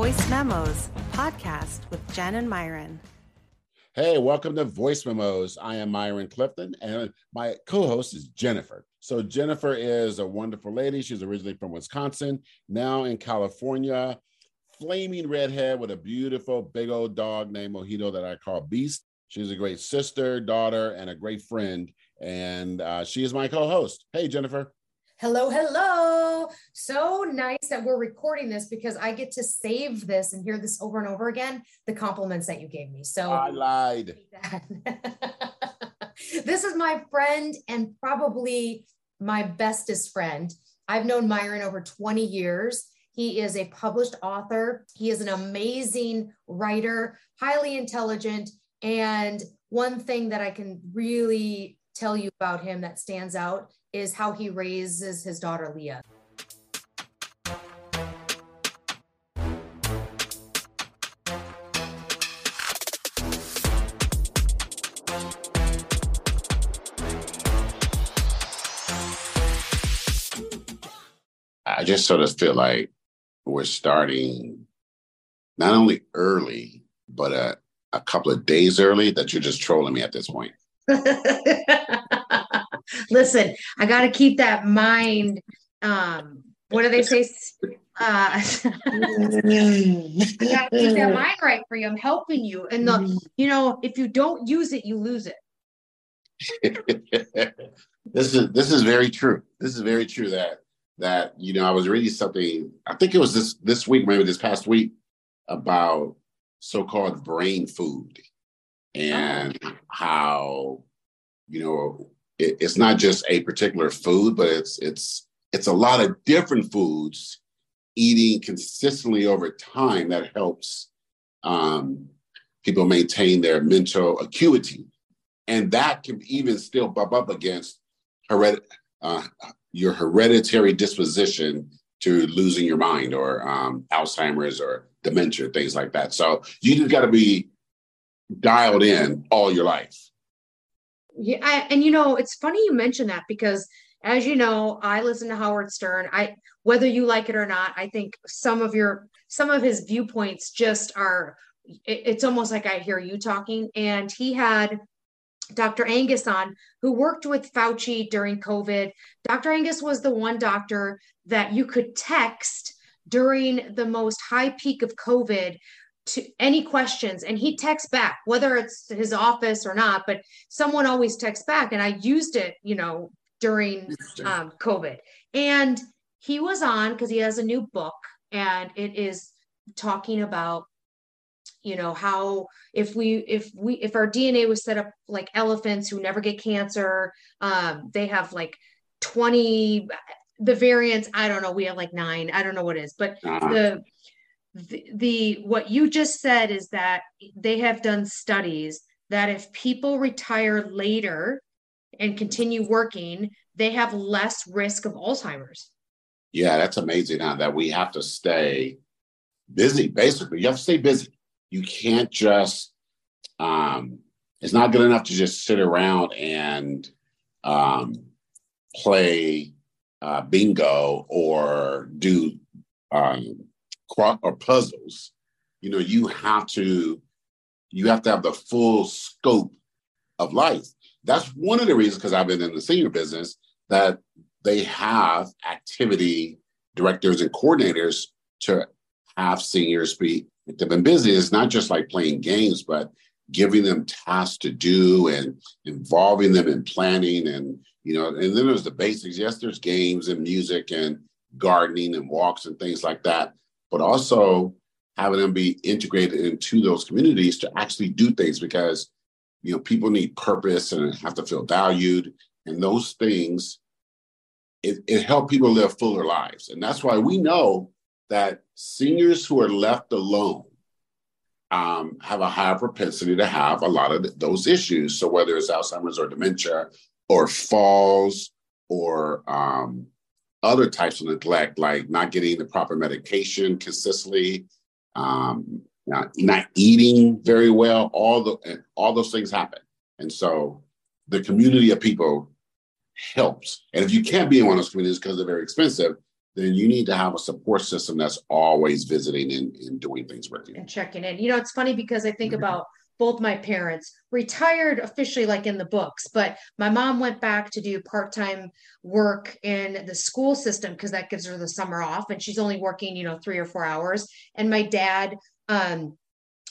Voice Memos podcast with Jenn and Myron. Hey, welcome to Voice Memos. I am Myron Clifton, and my co host is Jennifer. So, Jennifer is a wonderful lady. She's originally from Wisconsin, now in California. Flaming redhead with a beautiful big old dog named Mojito that I call Beast. She's a great sister, daughter, and a great friend. And uh, she is my co host. Hey, Jennifer. Hello, hello. So nice that we're recording this because I get to save this and hear this over and over again. The compliments that you gave me. So I lied. this is my friend and probably my bestest friend. I've known Myron over 20 years. He is a published author. He is an amazing writer, highly intelligent. And one thing that I can really tell you about him that stands out is how he raises his daughter Leah. I just sort of feel like we're starting not only early, but a, a couple of days early that you're just trolling me at this point. Listen, I got to keep that mind. Um, what do they say? Uh, I got to keep that mind right for you. I'm helping you, and the you know if you don't use it, you lose it. this is this is very true. This is very true that that you know I was reading something. I think it was this this week, maybe this past week, about so-called brain food and oh. how you know it, it's not just a particular food, but it's it's it's a lot of different foods eating consistently over time that helps um, people maintain their mental acuity, and that can even still bump up against uh, your hereditary disposition to losing your mind or um, Alzheimer's or dementia, things like that. So you just got to be dialed in all your life. Yeah, I, and you know, it's funny you mention that because as you know, I listen to Howard Stern. I whether you like it or not, I think some of your some of his viewpoints just are it, it's almost like I hear you talking and he had Dr. Agus on, who worked with Fauci during COVID. Dr. Agus was the one doctor that you could text during the most high peak of COVID to any questions. And he texts back whether it's his office or not but someone always texts back. And i used it you know during um, covid. And he was on because he has a new book and it is talking about you know how if we if we if our dna was set up like elephants who never get cancer um they have like 20 the variants i don't know we have like nine i don't know what it is but uh-huh. the the, the what you just said is that they have done studies that if people retire later and continue working, they have less risk of Alzheimer's. Yeah, that's amazing now that we have to stay busy. Basically, you have to stay busy. You can't just um it's not good enough to just sit around and um play uh bingo or do um or puzzles, you know, you have to you have to have the full scope of life. That's one of the reasons because I've been in the senior business that they have activity directors and coordinators to have seniors be they've been busy. It's not just like playing games, but giving them tasks to do and involving them in planning and you know and then there's the basics yes there's games and music and gardening and walks and things like that but also having them be integrated into those communities to actually do things because you know people need purpose and have to feel valued. And those things it, it help people live fuller lives. And that's why we know that seniors who are left alone um, have a higher propensity to have a lot of those issues. So whether it's alzheimer's or dementia or falls or um, other types of neglect, like not getting the proper medication consistently, um, not, not eating very well, all the all those things happen. And so the community of people helps. And if you can't be in one of those communities because they're very expensive, then you need to have a support system that's always visiting and, and doing things with you and checking in. You know, it's funny because I think mm-hmm. about both my parents retired officially like in the books but my mom went back to do part-time work in the school system because that gives her the summer off and she's only working you know three or four hours and my dad um,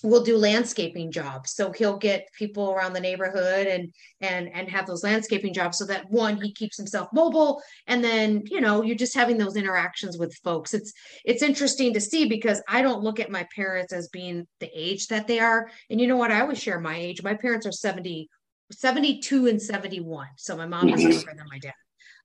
will do landscaping jobs. So he'll get people around the neighborhood and and and have those landscaping jobs so that one he keeps himself mobile and then you know you're just having those interactions with folks. It's it's interesting to see because i don't look at my parents as being the age that they are. And you know what? I always share my age. My parents are 70 72 and 71 so my mom is mm-hmm. younger than my dad.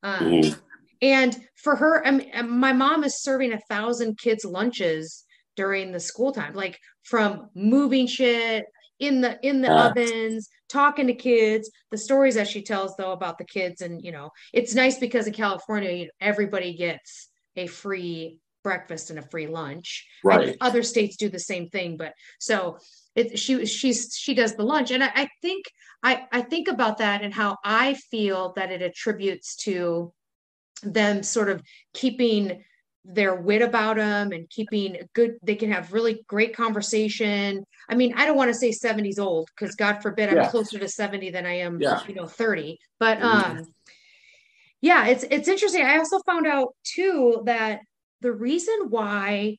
Um, mm-hmm. and for her I mean, my mom is serving a thousand kids lunches during the school time like from moving shit in the in the uh, ovens talking to kids. The stories that she tells though about the kids and you know it's nice because in california you know, everybody gets a free breakfast and a free lunch. Right. other states do the same thing but so it, she she's she does the lunch. And I, I think i i think about that and how i feel that it attributes to them sort of keeping their wit about them and keeping good they can have really great conversation i mean i don't want to say 70s old because god forbid i'm closer to 70 than i am yeah. you know 30 but mm-hmm. um yeah it's it's interesting i also found out too that the reason why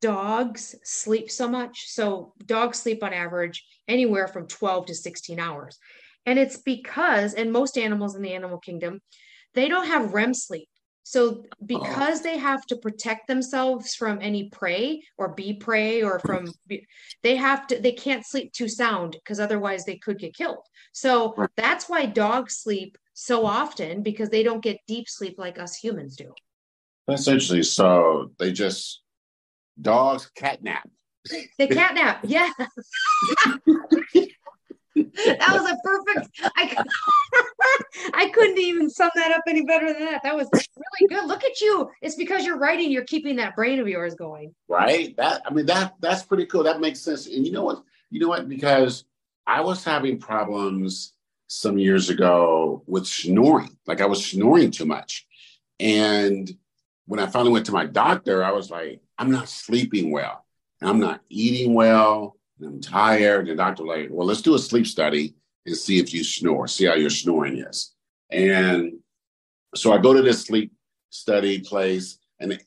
dogs sleep so much so dogs sleep on average anywhere from 12 to 16 hours and it's because and most animals in the animal kingdom they don't have rem sleep so oh. because they have to protect themselves from any prey or be prey or from they have to they can't sleep too sound because otherwise they could get killed. So that's why dogs sleep so often because they don't get deep sleep like us humans do. Essentially. So they just dogs catnap. They catnap, yeah. that was a perfect. I, I couldn't even sum that up any better than that. That was really good. Look at you. It's because you're writing. You're keeping that brain of yours going. Right. That I mean that that's pretty cool. That makes sense. And you know what? You know what? Because I was having problems some years ago with snoring. Like I was snoring too much, and when I finally went to my doctor, I was like, I'm not sleeping well. I'm not eating well. I'm tired. The doctor like, well, let's do a sleep study and see if you snore, see how your snoring is. And so I go to this sleep study place and they,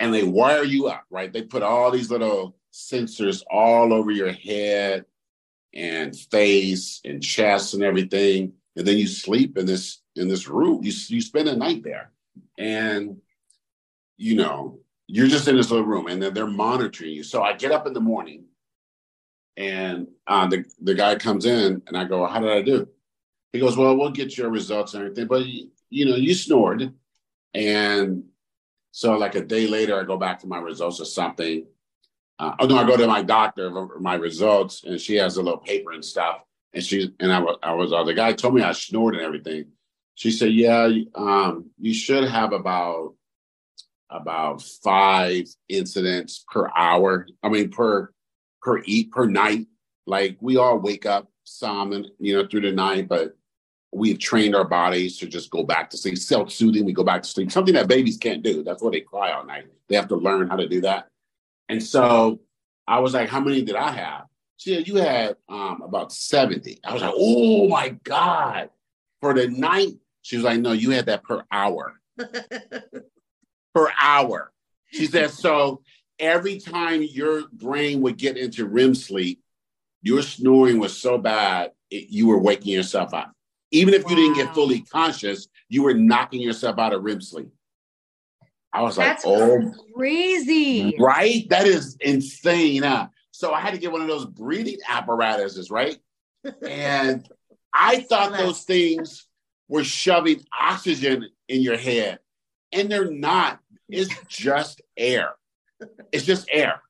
and they wire you up, right? They put all these little sensors all over your head and face and chest and everything. And then you sleep in this in this room. You you spend a night there. And you know, you're just in this little room and then they're monitoring you. So I get up in the morning and uh, the, the guy comes in and I go, How did I do? He goes, Well, we'll get your results and everything, but you know, you snored. And so, like a day later, I go back to my results or something. Uh, oh no, I go to my doctor for my results, and she has a little paper and stuff. And she and I was, I was uh, the guy told me I snored and everything. She said, "Yeah, um, you should have about about five incidents per hour. I mean, per per eat per night. Like we all wake up some and you know through the night, but we've trained our bodies to just go back to sleep. Self-soothing, we go back to sleep. Something that babies can't do. That's why they cry all night. They have to learn how to do that. And so I was like, how many did I have? She said, you had um, about 70. I was like, oh my God. For the night, she was like, no, you had that per hour. per hour. She said, so every time your brain would get into REM sleep, your snoring was so bad, it, you were waking yourself up. Even if wow. you didn't get fully conscious, you were knocking yourself out of REM sleep. I was That's like, oh, crazy. Right? That is insane. Huh? So I had to get one of those breathing apparatuses, right? and I thought those things were shoving oxygen in your head, and they're not. It's just air. It's just air.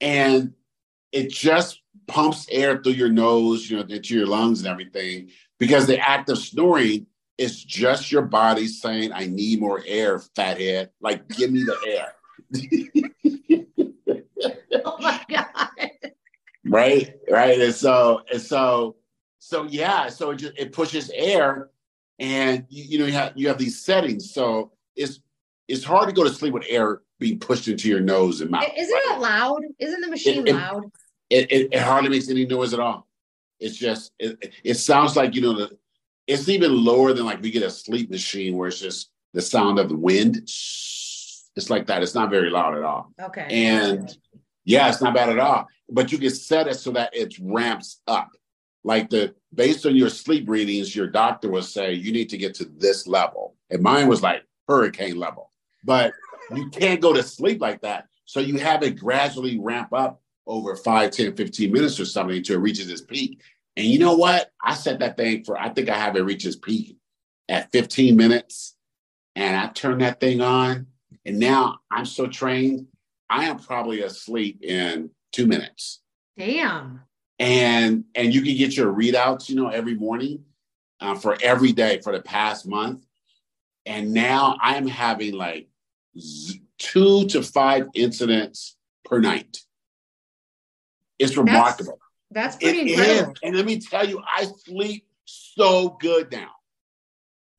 And it just pumps air through your nose, you know, into your lungs and everything. Because the act of snoring is just your body saying, I need more air, fathead. Like, give me the air. oh my God. Right, right. And so, and so, so yeah, so it just it pushes air and you, you know you have you have these settings. So it's it's hard to go to sleep with air being pushed into your nose and mouth. Isn't it loud? Isn't the machine it- loud? It, it, it hardly makes any noise at all. It's just it, it sounds like you know the. It's even lower than like we get a sleep machine where it's just the sound of the wind. It's like that. It's not very loud at all. Okay. And yeah, it's not bad at all. But you can set it so that it ramps up. Like the based on your sleep readings, your doctor will say you need to get to this level. And mine was like hurricane level. But you can't go to sleep like that. So you have it gradually ramp up over 5, 10, 15 minutes or something until it reaches its peak. And you know what? I set that thing for, I think I have it reach its peak at 15 minutes. And I turn that thing on. And now I'm so trained, I am probably asleep in two minutes. Damn. And and you can get your readouts, you know, every morning uh, for every day for the past month. And now I'm having like two to five incidents per night. It's remarkable. That's It pretty is. incredible. And let me tell you, I sleep so good now.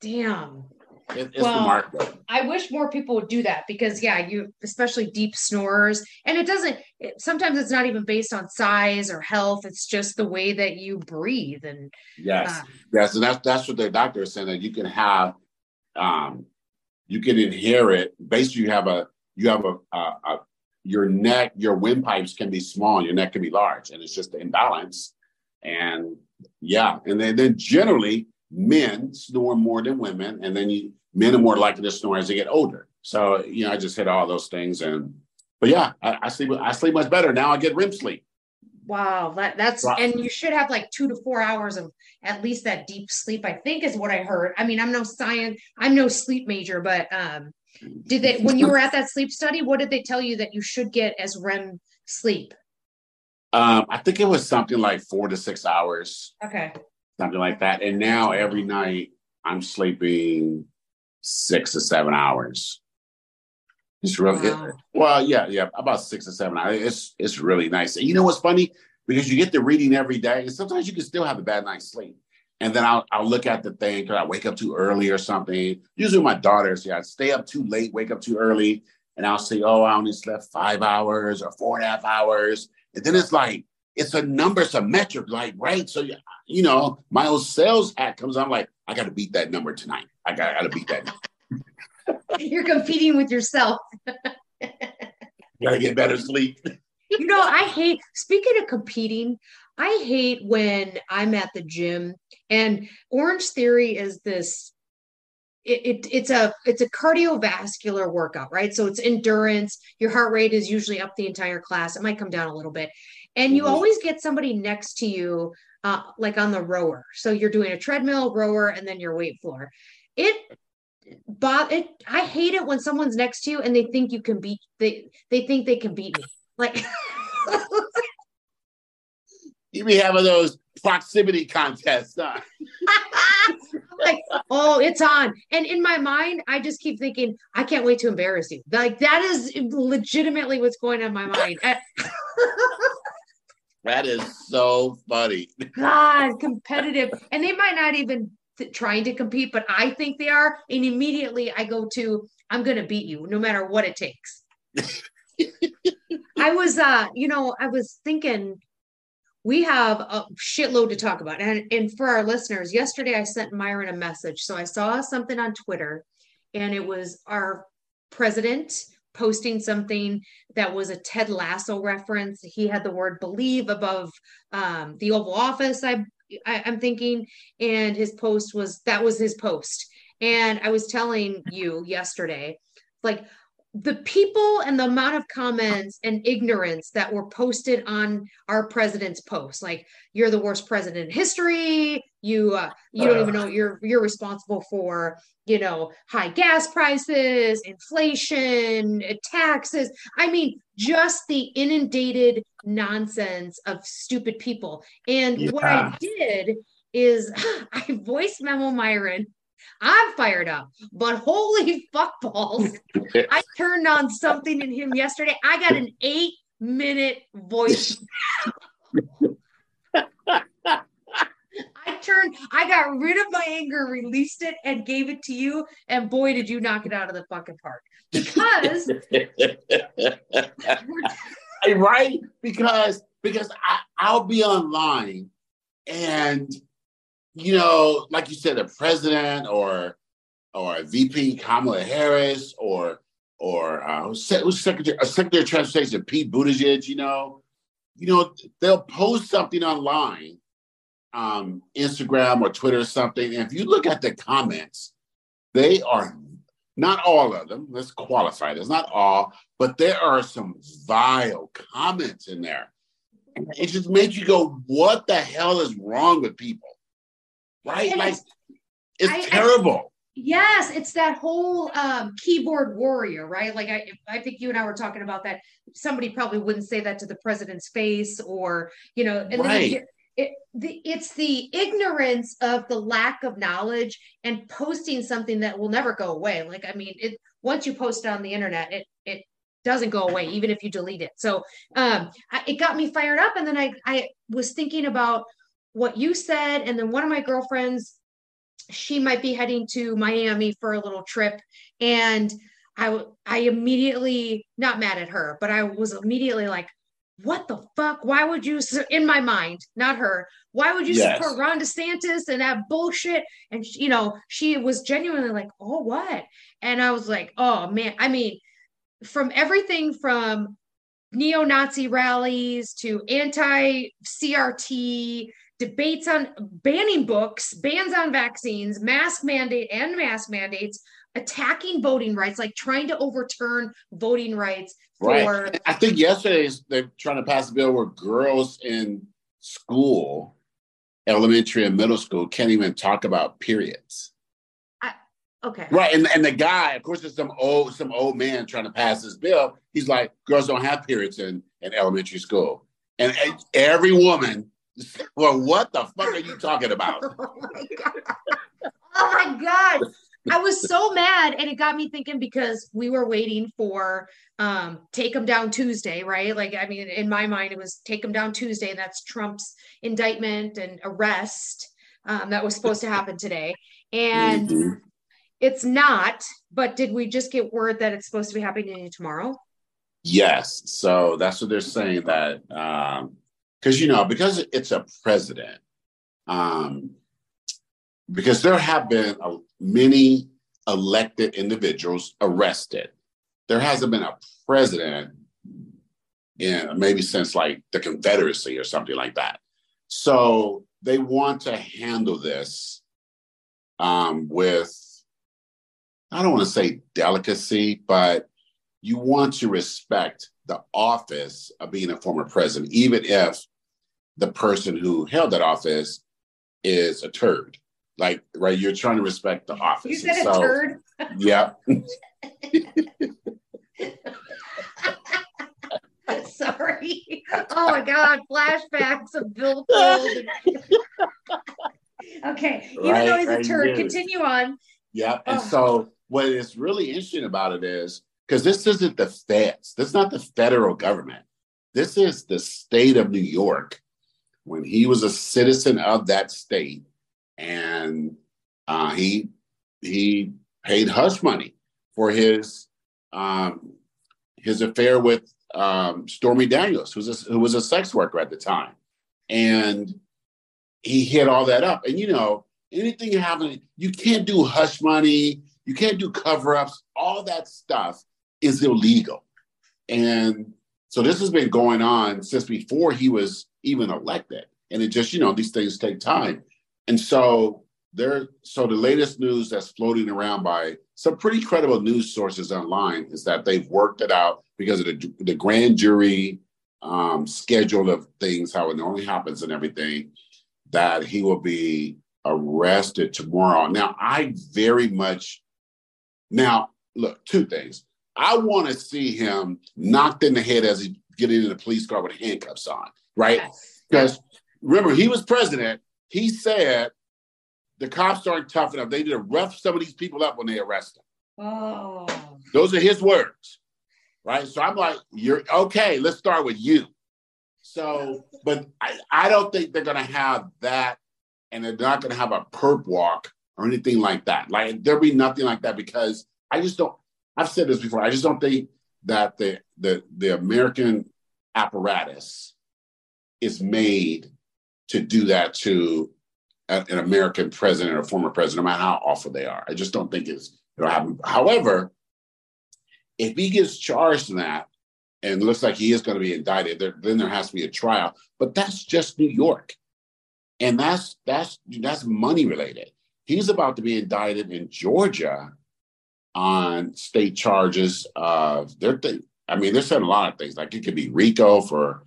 Damn. It- it's Well, remarkable. I wish more people would do that because yeah, you especially deep snorers, and it doesn't. It, sometimes it's not even based on size or health. It's just the way that you breathe and Yes. uh, Yes, and that's that's what the doctor is saying that you can have, um, you can inherit. Basically, you have a you have a, a, a your neck, your windpipes can be small, your neck can be large, and it's just the imbalance. And yeah, and then then generally men snore more than women, and then you men are more likely to snore as they get older. So you know, I just hit all those things, and but yeah, I, I sleep I sleep much better now. I get REM sleep. Wow, that that's and you should have like two to four hours of at least that deep sleep. I think is what I heard. I mean, I'm no science, I'm no sleep major, but um, did they when you were at that sleep study? What did they tell you that you should get as REM sleep? Um, I think it was something like four to six hours. Okay. something like that. And now every night I'm sleeping six to seven hours. It's really it- well, yeah, yeah, about six or seven hours. It's it's really nice. And you know what's funny? Because you get the reading every day, and sometimes you can still have a bad night's sleep. And then I'll I'll look at the thing because I wake up too early or something. Usually my daughters, yeah, I stay up too late, wake up too early, and I'll say, oh, I only slept five hours or four and a half hours. And then it's like it's a number, it's a metric, like right. So you you know, my old sales hat comes I'm like, I got to beat that number tonight. I got, I got to beat that. You're competing with yourself. Got to get better sleep. you know, I hate speaking of competing, I hate when I'm at the gym and Orange Theory is this it, it it's a it's a cardiovascular workout, right? So it's endurance. Your heart rate is usually up the entire class. It might come down a little bit. And you Mhm. always get somebody next to you uh, like on the rower. So you're doing a treadmill, rower, and then your weight floor. It but it I hate it when someone's next to you and they think you can beat they they think they can beat me. Like You be having those proximity contests, huh? like, oh, it's on. And in my mind, I just keep thinking, I can't wait to embarrass you. Like that is legitimately what's going on in my mind. That is so funny. God, competitive. And they might not even th- trying to compete, but I think they are. And immediately I go to, I'm gonna beat you no matter what it takes. I was uh, you know, I was thinking we have a shitload to talk about. And, and for our listeners, yesterday I sent Myron a message. So I saw something on Twitter and it was our president posting something that was a Ted Lasso reference. He had the word believe above um, the Oval Office, I, I, I'm thinking. And his post was that was his post. And I was telling you yesterday, like, the people and the amount of comments and ignorance that were posted on our president's post like you're the worst president in history. You uh, you don't even know you're you're responsible for you know high gas prices inflation taxes. I mean just the inundated nonsense of stupid people. And what i did is i voice memo myron i'm fired up but holy fuck balls I turned on something in him yesterday. I got an eight minute voice. I I turned, I got rid of my anger, released it, and gave it to you. And boy, did you knock it out of the fucking park. Because right? Because because I, I'll be online and you know, like you said, a president or or VP Kamala Harris or or uh, who's secretary, a secretary of transportation Pete Buttigieg, you know, you know, they'll post something online, um, Instagram or Twitter or something. And if you look at the comments, they are not all of them. Let's qualify this, not all, but there are some vile comments in there. It just makes you go, what the hell is wrong with people? Right? And like, it's, it's I, terrible. I, Yes, it's that whole um, keyboard warrior, right? Like I, I think you and I were talking about that. Somebody probably wouldn't say that to the president's face, or you know, and right. then it, the, it's the ignorance of the lack of knowledge and posting something that will never go away. Like I mean, it once you post it on the internet, it it doesn't go away even if you delete it. So um, I, it got me fired up, and then I I was thinking about what you said, and then one of my girlfriends she might be heading to Miami for a little trip. And I, I immediately, not mad at her, but I was immediately like, what the fuck? Why would you, in my mind, not her, why would you yes. support Ron DeSantis and that bullshit? And, you know, she was genuinely like, oh, what? And I was like, oh, man. I mean, from everything from neo Nazi rallies to anti CRT debates on banning books, bans on vaccines, mask mandate and mask mandates, attacking voting rights, like trying to overturn voting rights. For... Right. I think yesterday they're trying to pass a bill where girls in school, elementary and middle school, can't even talk about periods. okay. Right. And, and the guy, of course, there's some old some old man trying to pass this bill. He's like, girls don't have periods in, in elementary school. And every woman well, what the fuck are you talking about? oh my god! Oh my god! I was so mad, and it got me thinking because we were waiting for um, take them down Tuesday, right? Like, I mean, in my mind, it was take them down Tuesday, and that's Trump's indictment and arrest um, that was supposed to happen today, and mm-hmm. it's not. But did we just get word that it's supposed to be happening tomorrow? Yes. So that's what they're saying that um, because you know because it's a president um, because there have been a, many elected individuals arrested. There hasn't been a president in maybe since like the confederacy or something like that. So they want to handle this um, with i don't want to say delicacy but you want to respect the office of being a former president, even if the person who held that office is a turd. Like, right, you're trying to respect the office. You said so, a turd? Yeah. Sorry. Oh my God, flashbacks of Bill okay, even right, though he's a turd, continue on. Yeah, and oh. so what is really interesting about it is because this isn't the feds, this is not the federal government. This is the state of New York when he was a citizen of that state, and uh, he he paid hush money for his um, his affair with um, Stormy Daniels, who was a, who was a sex worker at the time, and he hit all that up. And you know, anything happening, you can't do hush money, you can't do cover ups. All that stuff is illegal, and so this has been going on since before he was even elected. And it just, you know, these things take time. And so there, so the latest news that's floating around by some pretty credible news sources online is that they've worked it out because of the, the grand jury um, schedule of things, how it normally happens and everything, that he will be arrested tomorrow. Now, I very much, now, look, two things. I want to see him knocked in the head as he getting in the police car with handcuffs on, right? Because yes. remember, he was president. He said the cops aren't tough enough. They need to rough some of these people up when they arrest them. Oh. Those are his words, right? So I'm like, you're okay. Let's start with you. So, but I, I don't think they're going to have that and they're not going to have a perp walk or anything like that. Like there'll be nothing like that because I just don't. I've said this before. I just don't think that the the the American apparatus is made to do that to a, an American president or former president, no matter how awful they are. I just don't think it's it'll happen. However, if he gets charged in that and looks like he is going to be indicted, there, then there has to be a trial. But that's just New York, and that's that's that's money related. He's about to be indicted in Georgia on state charges of their thing. I mean, they're saying a lot of things. Like it could be RICO for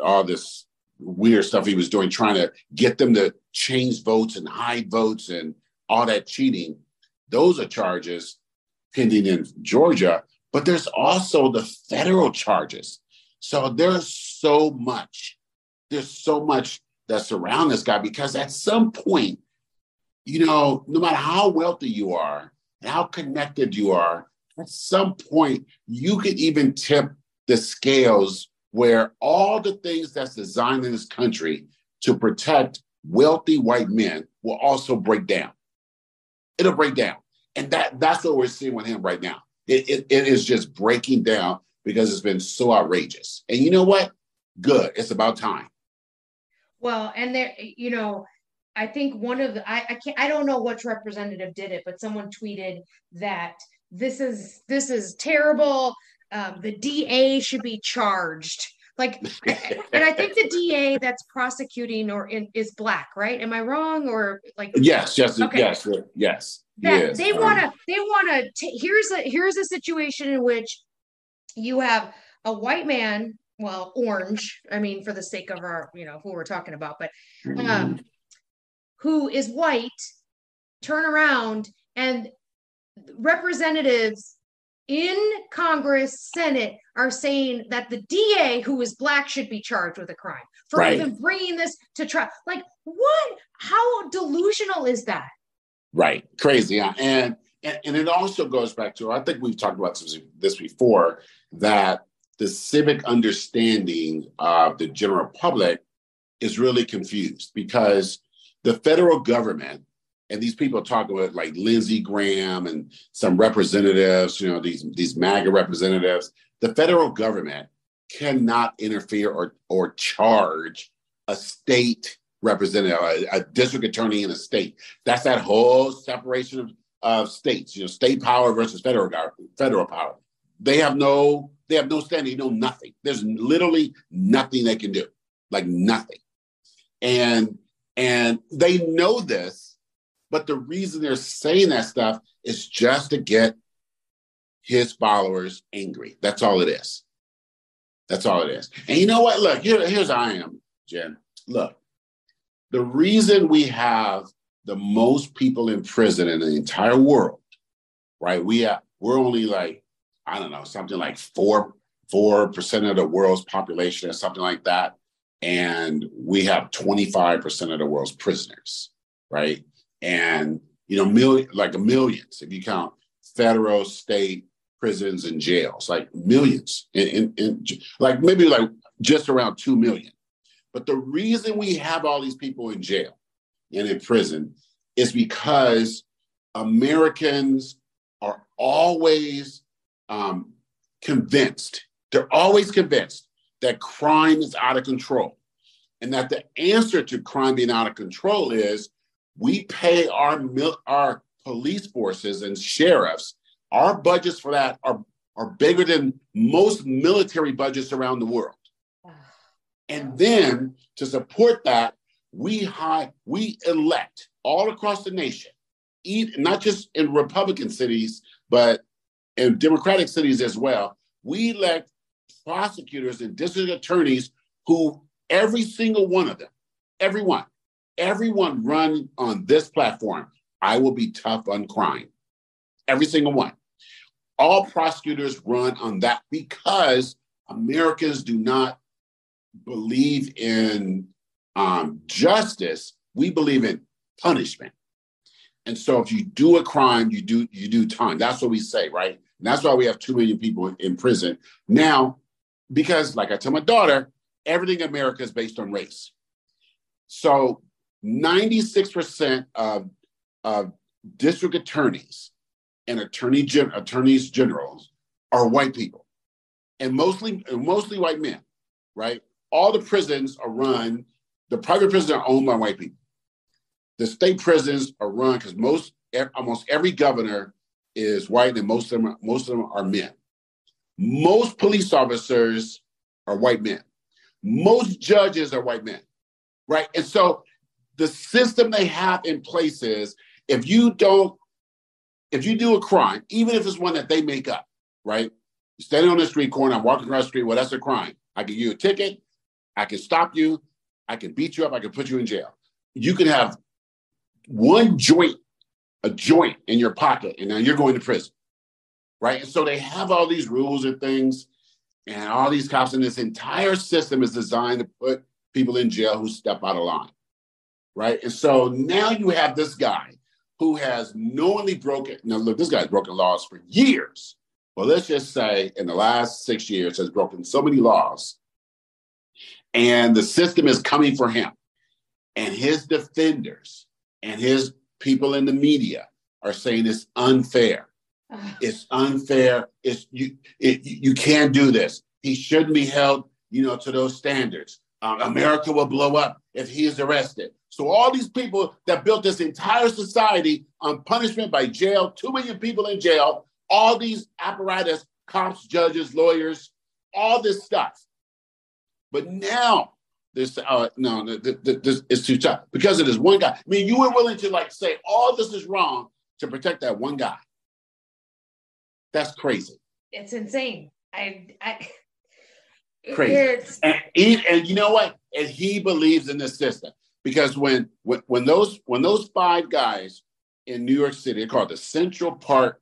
all this weird stuff he was doing, trying to get them to change votes and hide votes and all that cheating. Those are charges pending in Georgia. But there's also the federal charges. So there's so much. There's so much that surround this guy because at some point, you know, no matter how wealthy you are how connected you are, at some point you could even tip the scales where all the things that's designed in this country to protect wealthy white men will also break down. It'll break down. And that that's what we're seeing with him right now. It, it, it is just breaking down because it's been so outrageous. And you know what? Good. It's about time. Well, and there, you know, I think one of the I, I can't I don't know which representative did it, but someone tweeted that this is this is terrible. Um, the DA should be charged. Like, and I think the DA that's prosecuting or in, is black, right? Am I wrong or like? Yes, yes, okay. yes, yes. That they want to, they want to. Here's a here's a situation in which you have a white man, well, orange. I mean, for the sake of our, you know, who we're talking about, but um, mm-hmm. Who is white, turn around and representatives in Congress, Senate are saying that the DA who is black should be charged with a crime for right. even bringing this to trial. Like, what? How delusional is that? Right. Crazy. Yeah. And, and, and it also goes back to, I think we've talked about this before, that the civic understanding of the general public is really confused because the federal government and these people talk about like Lindsey Graham and some representatives, you know, these these MAGA representatives. The federal government cannot interfere or or charge a state representative, a, a, district attorney in a state. That's that whole separation of, of states, you know, state power versus federal federal power. They have no, they have no standing, no nothing. There's literally nothing they can do, like nothing. And and they know this, but the reason they're saying that stuff is just to get his followers angry. That's all it is. That's all it is. And you know what? Look, here, here's I am, Jenn. Look, the reason we have the most people in prison in the entire world, right? We have we're only like, I don't know, something like four four percent of the world's population or something like that. And we have 25% of the world's prisoners, right? And you know, million like millions, if you count federal, state, prisons and jails, like millions, in, in, in like maybe like just around two million. But the reason we have all these people in jail and in prison is because Americans are always um, convinced, they're always convinced that crime is out of control. And that the answer to crime being out of control is we pay our, our police forces and sheriffs, our budgets for that are, are bigger than most military budgets around the world. And then to support that, we high, we elect all across the nation, not just in Republican cities, but in Democratic cities as well. We elect prosecutors and district attorneys who every single one of them, everyone, everyone run on this platform. I will be tough on crime. Every single one. All prosecutors run on that because Americans do not believe in um, justice, we believe in punishment. And so if you do a crime, you do you do time. That's what we say, right? And that's why we have two million people in prison now, because like I tell my daughter, everything in America is based on race. So 96% of, of district attorneys and attorney gen, attorneys generals are white people and mostly mostly white men, right? All the prisons are run, the private prisons are owned by white people. The state prisons are run because most almost every governor is white and most of them most of them are men. Most police officers are white men. Most judges are white men, right? And so the system they have in place is if you don't, if you do a crime, even if it's one that they make up, right? You're standing on the street corner, I'm walking across the street, well, that's a crime. I can give you a ticket, I can stop you, I can beat you up, I can put you in jail. You can have one joint, a joint in your pocket, and now you're going to prison. Right. And so they have all these rules and things and all these cops, and this entire system is designed to put people in jail who step out of line. Right. And so now you have this guy who has knowingly broken, now look, this guy's broken laws for years. Well, let's just say in the last six years has broken so many laws, and the system is coming for him. And his defenders and his people in the media are saying it's unfair. It's unfair. It's you. It, you can't do this. He shouldn't be held, you know, to those standards. Um, America will blow up if he is arrested. So all these people that built this entire society on punishment by jail, two million people in jail, all these apparatus, cops, judges, lawyers, all this stuff. But now this, uh, no, this is too tough because it is one guy. I mean, you were willing to like say all this is wrong to protect that one guy. That's crazy. It's insane. I, I crazy. It's... And, he, and you know what? And he believes in this system because when when, when those when those five guys in New York City, they called the Central Park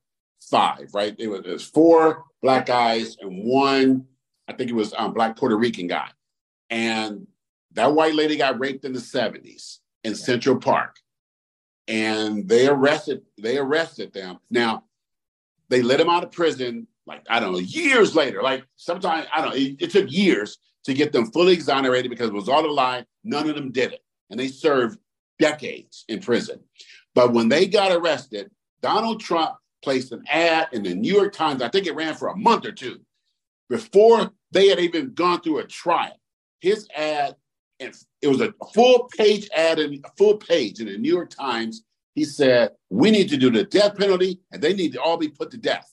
Five, right? It was, it was four black guys and one, I think it was um, black Puerto Rican guy, and that white lady got raped in the seventies in Central Park, and they arrested they arrested them. Now they let him out of prison, like, I don't know, years later. Like, sometimes, I don't know, it, it took years to get them fully exonerated because it was all a lie. None of them did it. And they served decades in prison. But when they got arrested, Donald Trump placed an ad in the New York Times. I think it ran for a month or two before they had even gone through a trial. His ad, and it was a full page ad in, a full page in the New York Times he said, we need to do the death penalty and they need to all be put to death.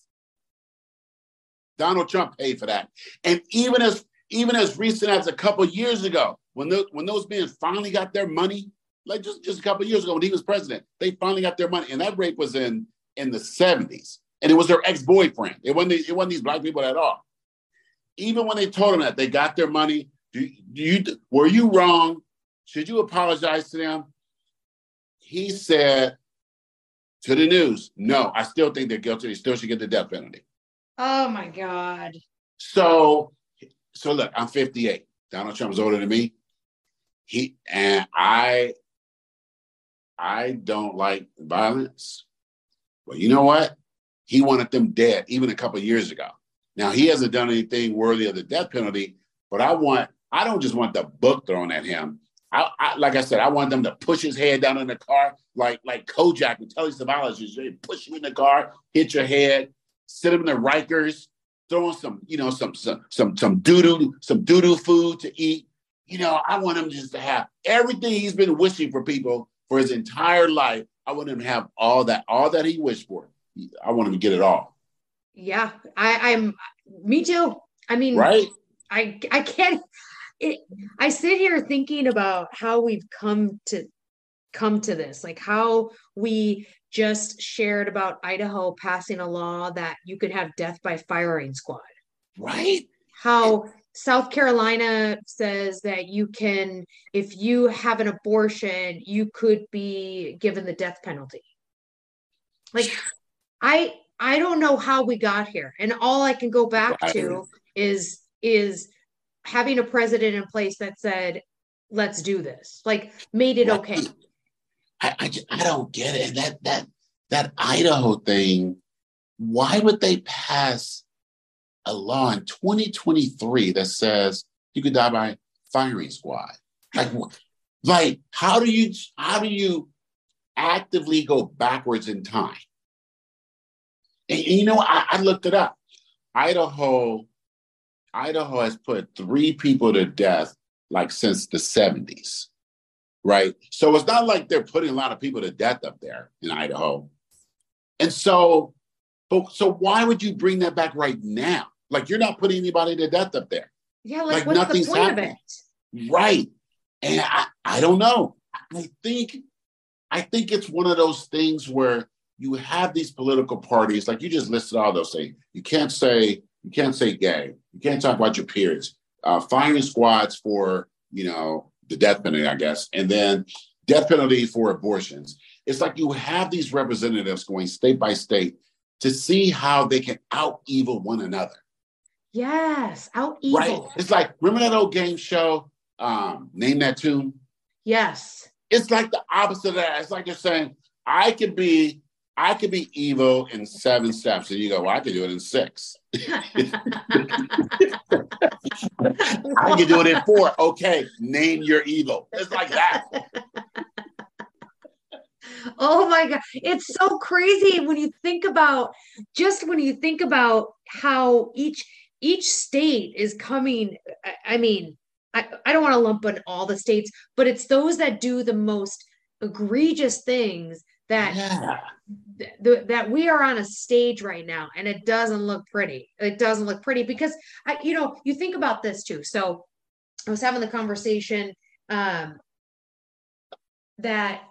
Donald Trump paid for that. And even as even as recent as a couple years ago, when those, when those men finally got their money, like just, just a couple years ago when he was president, they finally got their money. And that rape was in in the 70s. And it was their ex-boyfriend. It wasn't, it wasn't these black people at all. Even when they told them that they got their money, do, do you were you wrong? Should you apologize to them? He said to the news, no, I still think they're guilty. They still should get the death penalty. Oh my God. So, so look, I'm 58. Donald Trump's older than me. He and I I don't like violence. But you know what? He wanted them dead even a couple years ago. Now he hasn't done anything worthy of the death penalty, but I want I don't just want the book thrown at him. I, I, like I said, I want them to push his head down in the car, like like Kojak and Telly Savalas. They push you in the car, hit your head, sit him in the Rikers, throw him some, you know, some some some some doo doo some doo doo food to eat. You know, I want him just to have everything he's been wishing for people for his entire life. I want him to have all that, all that he wished for. I want him to get it all. Yeah, I, I'm. Me too. I mean, right? I I can't it, I sit here thinking about how we've come to come to this, like how we just shared about Idaho passing a law that you could have death by firing squad. Right. How South Carolina says that you can, if you have an abortion, you could be given the death penalty. Like, I I don't know how we got here, and all I can go back to is is having a president in place that said, let's do this, like made it okay. I, I, I don't get it. That, that, that Idaho thing, why would they pass a law in 2023 that says you could die by firing squad? Like, Like, how do you how do you actively go backwards in time? And, and you know, I, I looked it up. Idaho, Idaho has put three people to death like since the 70s. Right. So it's not like they're putting a lot of people to death up there in Idaho. And so, but so why would you bring that back right now? Like you're not putting anybody to death up there. Yeah, like, like nothing's happening. Right. And I, I don't know. I think I think it's one of those things where you have these political parties, like you just listed all those things. You can't say you can't say gay. You can't talk about your peers. Uh, firing squads for you know the death penalty, I guess, and then death penalty for abortions. It's like you have these representatives going state by state to see how they can out evil one another. Yes, out evil. Right. It's like remember that old game show, um, Name That Tune. Yes. It's like the opposite of that. It's like you're saying, I can be, I could be evil in seven steps, and you go, well, I could do it in six. I could do it in four. Okay, name your evil. It's like that. Oh my God. It's so crazy when you think about just when you think about how each each state is coming. I, I mean, I, I don't want to lump in all the states, but it's those that do the most egregious things that yeah. th- that we are on a stage right now and it doesn't look pretty it doesn't look pretty because i you know you think about this too so i was having the conversation um that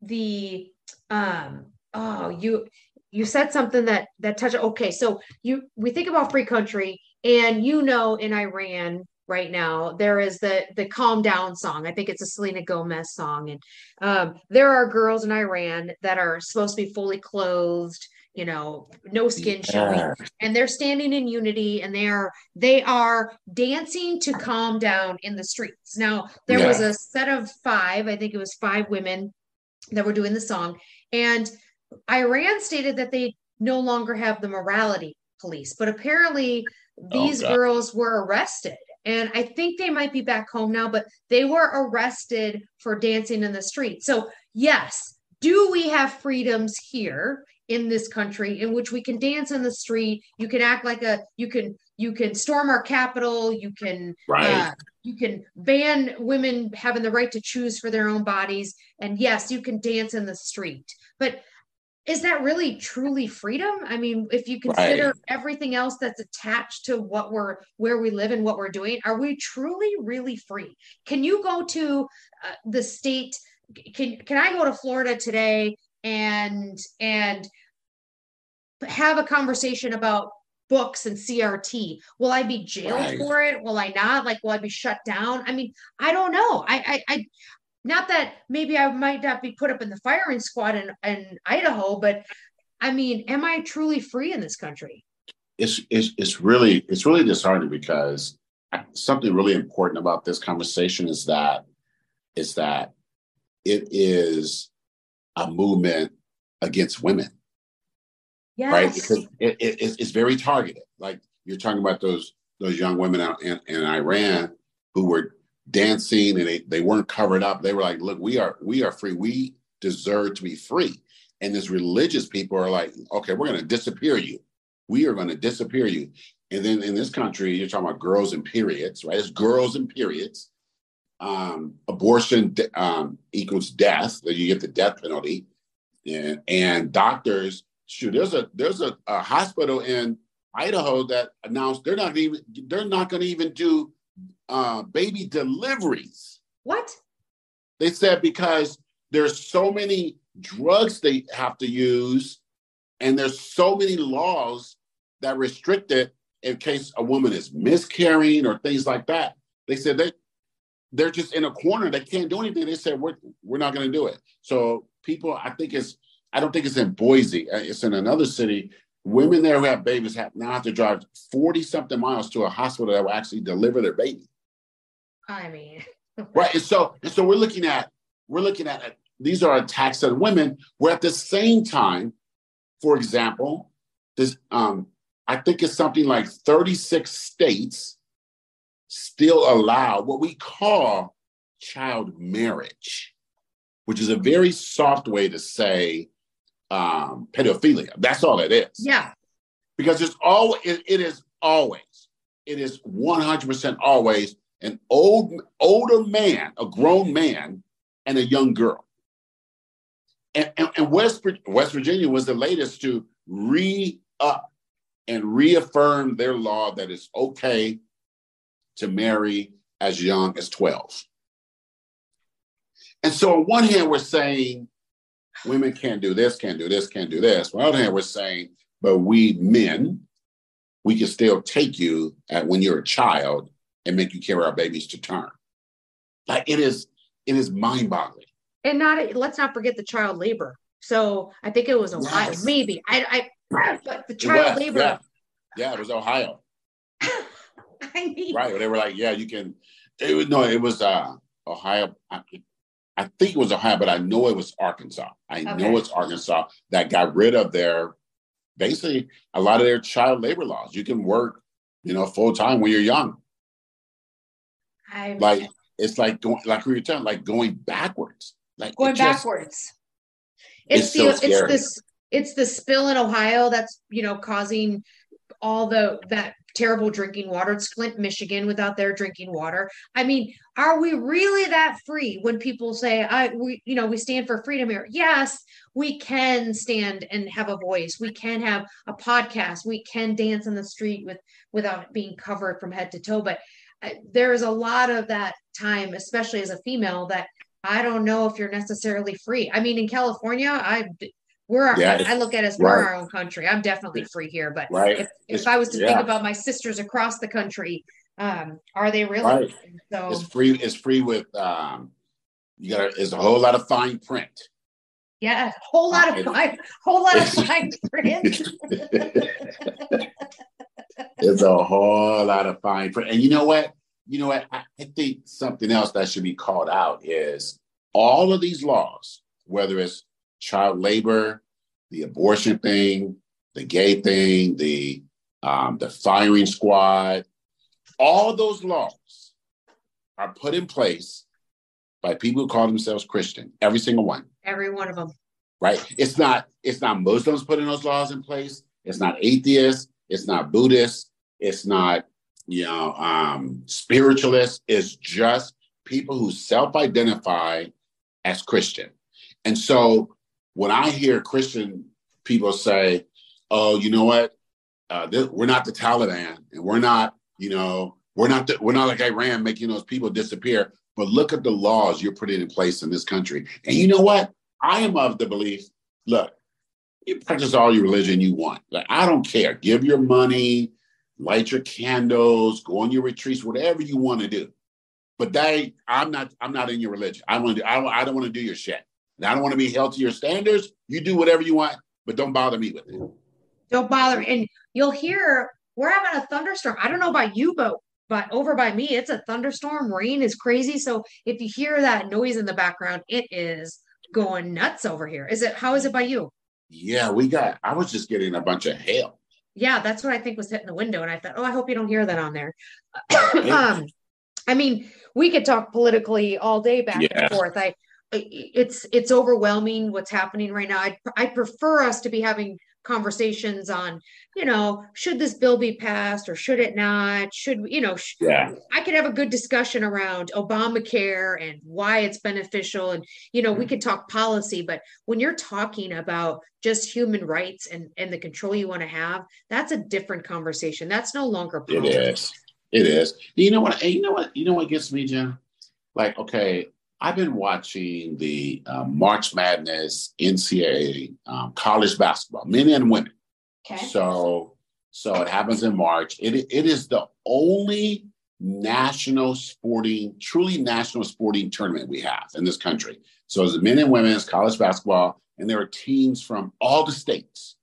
the um oh you you said something that that touched okay so you we think about free country and you know in iran right now there is the the calm down song. I think it's a selena gomez song. And um, there are girls in iran that are supposed to be fully clothed you know no skin yeah. showing. And they're standing in unity and they are they are dancing to calm down in the streets. Now there yeah. was a set of five i think it was five women that were doing the song. And iran stated that they no longer have the morality police but apparently oh, these oh, girls were arrested and I think they might be back home now, but they were arrested for dancing in the street. So, yes, do we have freedoms here in this country in which we can dance in the street? You can act like a, you can, you can storm our capital. You can, right. Uh, you can ban women having the right to choose for their own bodies. And yes, you can dance in the street. But is that really truly freedom? I mean if you consider right. everything else that's attached to what we're where we live and what we're doing are we truly really free? Can you go to uh, the state can can i go to florida today and and have a conversation about books and crt will i be jailed right. for it? Will i not? Like will i be shut down? I mean i don't know. I i, I not that maybe I might not be put up in the firing squad in, in Idaho, but I mean, am I truly free in this country? It's, it's, it's really it's really disheartening because something really important about this conversation is that is that it is a movement against women. Yes. Right? Because it, it, it's very targeted. Like you're talking about those those young women out in, in Iran who were dancing and they, they weren't covered up. They were like, look, we are we are free. We deserve to be free. And this religious people are like, okay, we're gonna disappear you. We are gonna disappear you. And then in this country, you're talking about girls and periods, right? It's girls and periods. Um, abortion um, equals death, that you get the death penalty. And, and doctors, shoot, there's a there's a, a hospital in Idaho that announced they're not even they're not going to even do uh, baby deliveries. What? They said because there's so many drugs they have to use, and there's so many laws that restrict it in case a woman is miscarrying or things like that. They said they they're just in a corner. They can't do anything. They said we're we're not going to do it. So people, I think it's I don't think it's in Boise. Uh, it's in another city. Women there who have babies have now have to drive forty something miles to a hospital that will actually deliver their baby. I mean, right. And so, and so we're looking at we're looking at these are attacks on women. Where at the same time, for example, this um, I think it's something like 36 states still allow what we call child marriage, which is a very soft way to say um, pedophilia. That's all it is. Yeah. Because it's all it, it is always, it is 100% always an old, older man, a grown man, and a young girl. And, and, and West, West Virginia was the latest to re up and reaffirm their law that it's okay to marry as young as 12. And so, on one hand, we're saying women can't do this, can't do this, can't do this. On the other hand, we're saying, but we men, we can still take you at when you're a child and make you carry our babies to term. Like it is, it is mind-boggling. And not let's not forget the child labor. So I think it was Ohio, yes. maybe. I, I, but the child labor. Yeah. yeah, it was Ohio. I mean, right? They were like, yeah, you can. It was no, it was uh Ohio. I, I think it was Ohio, but I know it was Arkansas. I okay. know it's Arkansas that got rid of their basically a lot of their child labor laws. You can work, you know, full time when you're young. I'm, like it's like going like we were talking, like going backwards. Like going just, backwards. It's, it's the so it's this it's the spill in Ohio that's you know causing all the that terrible drinking water. It's Flint, Michigan, without their drinking water. I mean, are we really that free when people say, "I, we, you know, we stand for freedom here"? Yes, we can stand and have a voice. We can have a podcast. We can dance in the street with without being covered from head to toe. But uh, there is a lot of that time, especially as a female, that I don't know if you're necessarily free. I mean, in California, I we're our, yeah, I look at us, we're our own country. I'm definitely free here, but right. if, if I was to yeah. think about my sisters across the country, um, are they really? Right. So it's free. It's free with um, you got. It's a whole lot of fine print. Yeah, whole lot of fine, whole lot of fine print. it's a whole lot of fine print, and you know what? You know what? I, I think something else that should be called out is all of these laws, whether it's child labor, the abortion thing, the gay thing, the um, the firing squad, all those laws are put in place by people who call themselves Christian. Every single one. Every one of them. Right. It's not. It's not Muslims putting those laws in place. It's not atheists. It's not Buddhists. It's not you know um, spiritualists. It's just people who self-identify as Christian. And so when I hear Christian people say, "Oh, you know what? Uh, this, we're not the Taliban, and we're not, you know, we're not the, we're not like Iran making those people disappear." But look at the laws you're putting in place in this country. And you know what? I am of the belief. Look, you practice all your religion you want. Like I don't care. Give your money, light your candles, go on your retreats, whatever you want to do. But that I'm not. I'm not in your religion. I want to. I, I don't want to do your shit. And I don't want to be held to your standards. You do whatever you want, but don't bother me with it. Don't bother. Me. And you'll hear we're having a thunderstorm. I don't know about you, but but over by me, it's a thunderstorm. Rain is crazy. So if you hear that noise in the background, it is going nuts over here. Is it how is it by you? Yeah, we got I was just getting a bunch of hail. Yeah, that's what I think was hitting the window. And I thought, oh, I hope you don't hear that on there. um, I mean, we could talk politically all day back yeah. and forth. I it's it's overwhelming what's happening right now. I I prefer us to be having conversations on, you know, should this bill be passed or should it not? Should you know? Sh- yeah, I could have a good discussion around Obamacare and why it's beneficial, and you know, we mm-hmm. could talk policy. But when you're talking about just human rights and and the control you want to have, that's a different conversation. That's no longer politics. It is. It is. You know what? You know what? You know what gets me, Jenn? Like, okay, I've been watching the uh, March Madness NCAA um, college basketball, men and women. Okay. So, so it happens in March. It it is the only national sporting, truly national sporting tournament we have in this country. So it's men and women's college basketball, and there are teams from all the states.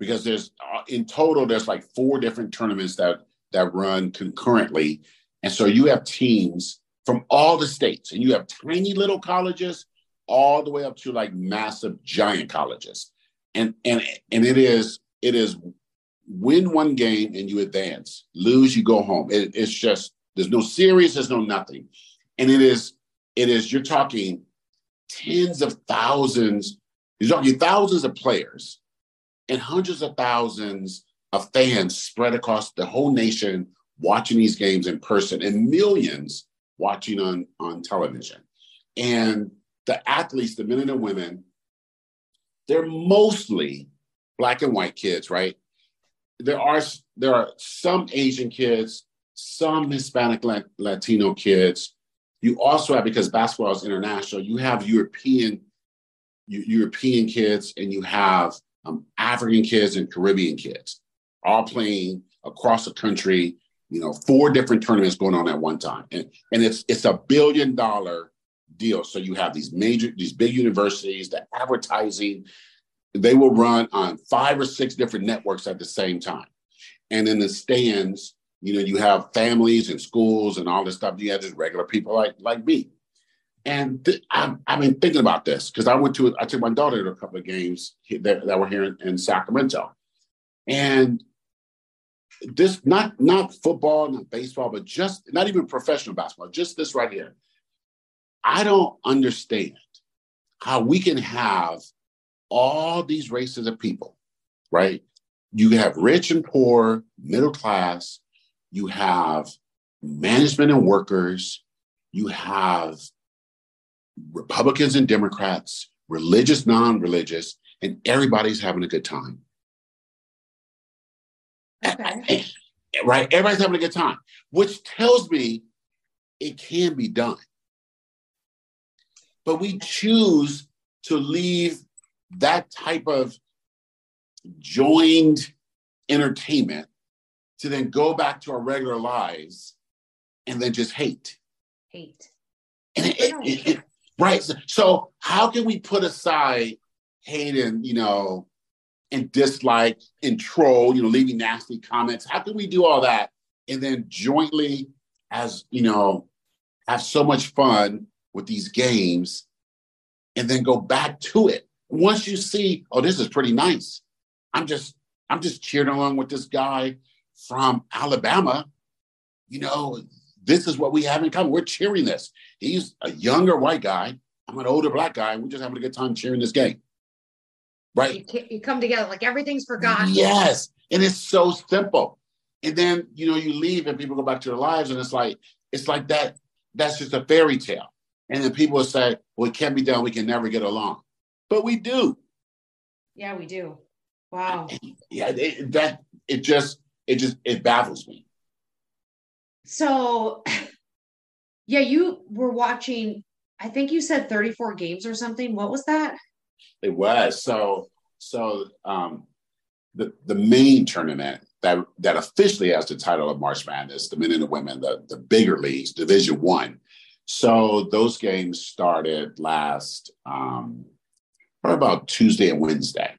Because there's uh, in total, there's like four different tournaments that that run concurrently, and so you have teams from all the states. And you have tiny little colleges all the way up to like massive giant colleges. And and and it is it is win one game and you advance. Lose, you go home. It, it's just there's no series, there's no nothing. And it is it is you're talking tens of thousands, you're talking thousands of players and hundreds of thousands of fans spread across the whole nation watching these games in person and millions watching on, on television. And the athletes, the men and the women, they're mostly black and white kids, right? There are there are some Asian kids, some Hispanic Latino kids. You also have because basketball is international. You have European European kids, and you have um, African kids and Caribbean kids, all playing across the country. You know, four different tournaments going on at one time, and and it's it's a billion dollar deal. So you have these major, these big universities, the advertising, they will run on five or six different networks at the same time. And in the stands, you know, you have families and schools and all this stuff. You have just regular people like like me. And th- I've, I've, been thinking about this because I went to I took my daughter to a couple of games that, that were here in, in Sacramento, and this not not football, not baseball, but just not even professional basketball, just this right here. I don't understand how we can have all these races of people, right? You have rich and poor, middle class, you have management and workers, you have Republicans and Democrats, religious, non religious, and everybody's having a good time. Okay. Right? Everybody's having a good time, which tells me it can be done but we choose to leave that type of joined entertainment to then go back to our regular lives and then just hate. Hate. And it, it, it, right. So, so how can we put aside hate and, you know, and dislike and troll, you know, leaving nasty comments? How can we do all that and then jointly, as you know, have so much fun with these games and then go back to it. Once you see, oh, this is pretty nice. I'm just, I'm just cheering along with this guy from Alabama. You know, this is what we have in common. We're cheering this. He's a younger white guy. I'm an older black guy. We're just having a good time cheering this game. Right? You, you come together like everything's forgotten. Yes. And it's so simple. And then, you know, you leave and people go back to their lives and it's like, it's like that. That's just a fairy tale. And then people will say, well, it can't be done. We can never get along. But we do. Yeah, we do. Wow. Yeah, it, that it just it just it baffles me. So, yeah, you were watching. I think you said 34 games or something. What was that? It was so so. Um, the the main tournament that that officially has the title of March Madness, the men and the women, the the bigger leagues, Division One so those games started last um, probably about Tuesday and Wednesday,